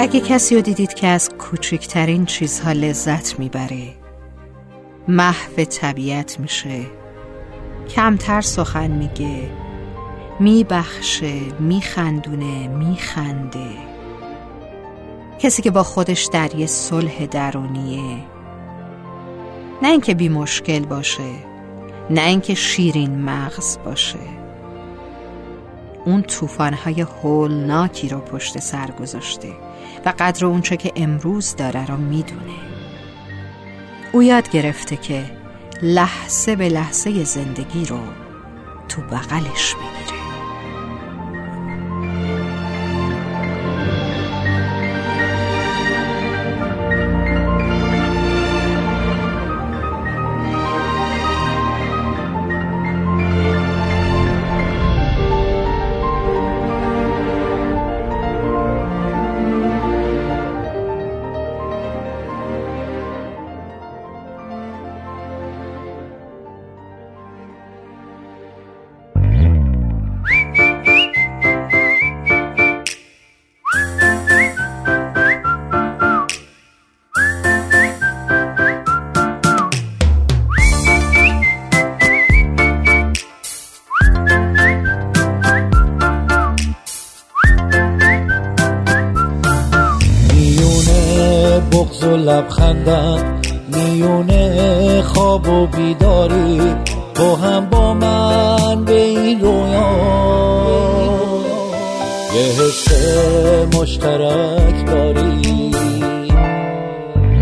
اگه کسی رو دیدید که از کوچکترین چیزها لذت می‌بره محو طبیعت میشه کمتر سخن میگه میبخشه میخندونه میخنده. کسی که با خودش در یه صلح درونیه نه اینکه بی مشکل باشه نه اینکه شیرین مغز باشه. اون توفانهای هولناکی رو پشت سر گذاشته. و قدر اونچه که امروز داره رو می‌دونه. او یاد گرفته که لحظه به لحظه زندگی رو تو بغلش بگیره بغز و لبخندم. میونه خواب و بیداری. تو هم با من به این رویا. یه حس مشترک داری.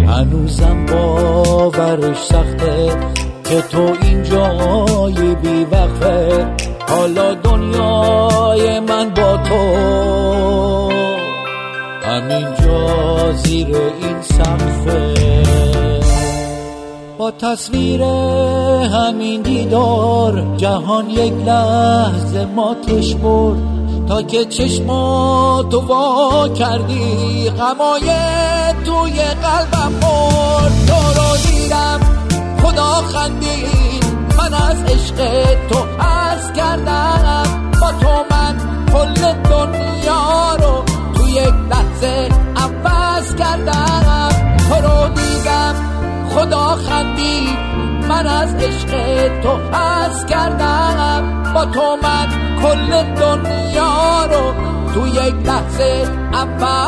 هنوزم باورش سخته که تو اینجای بی وقفه حالا دنیای من با تو. همینجا زیر این با تصویر همین دیدار جهان یک لحظه ماتش برد. تا که چشماتو وا کردی غمای توی قلبم برد. تو رو دیدم خدا خندید من از عشق تو از کردم. خدا خندید من از عشق تو از کردم. با تو من کل دنیا رو تو یک لحظه عوض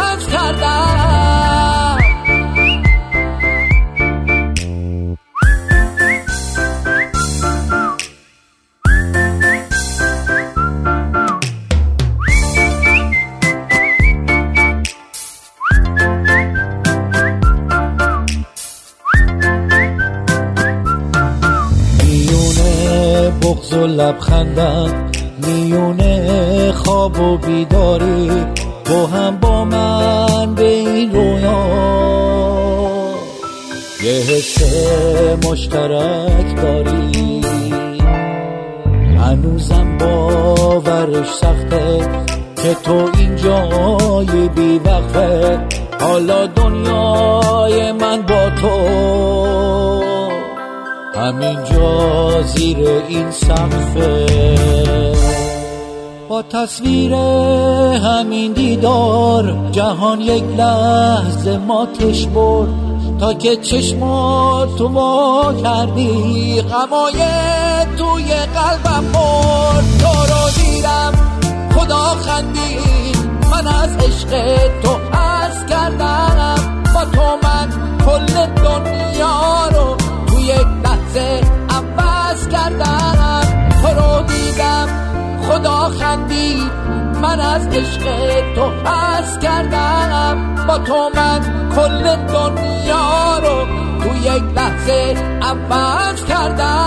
بغز و لبخندم میونه خواب و بیداری. تو هم با من به این رویا. یه حس مشترک داری. هنوزم باورش سخته که تو اینجای بی وقفه حالا دنیای من با تو. همینجا زیر این سقفه با تصویر همین دیدار جهان یک لحظه ماتش برد. تا که چشمات وا کردی غمای توی قلبم برد. تو رو دیدم خدا خندید من از عشق تو از کردم. خدا خندید من از عشق تو از کردم. با تو من کل دنیا رو تو یک لحظه عوض کردم.